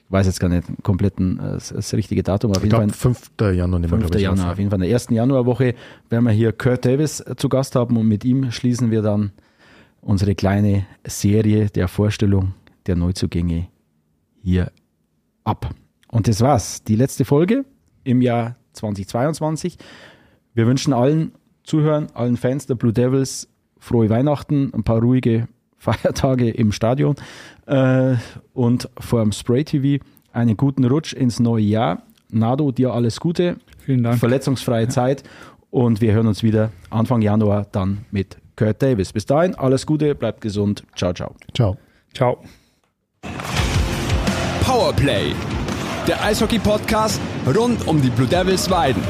ich weiß jetzt gar nicht kompletten äh, das, das richtige Datum, auf jeden Fall 5. Januar, 5. Januar, auf jeden Fall in der ersten Januarwoche werden wir hier Kurt Davis zu Gast haben und mit ihm schließen wir dann unsere kleine Serie der Vorstellung der Neuzugänge hier ab. Und das war's, die letzte Folge im Jahr 2022. Wir wünschen allen Zuhörern, allen Fans der Blue Devils frohe Weihnachten, ein paar ruhige Feiertage im Stadion äh, und vor dem Spray TV einen guten Rutsch ins neue Jahr. Nado, dir alles Gute. Vielen Dank. Verletzungsfreie Zeit und wir hören uns wieder Anfang Januar dann mit Kurt Davis. Bis dahin, alles Gute, bleibt gesund. Ciao, ciao. Ciao. Ciao. Powerplay, der Eishockey-Podcast rund um die Blue Devils Weiden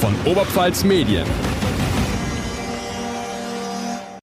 von Oberpfalz Medien.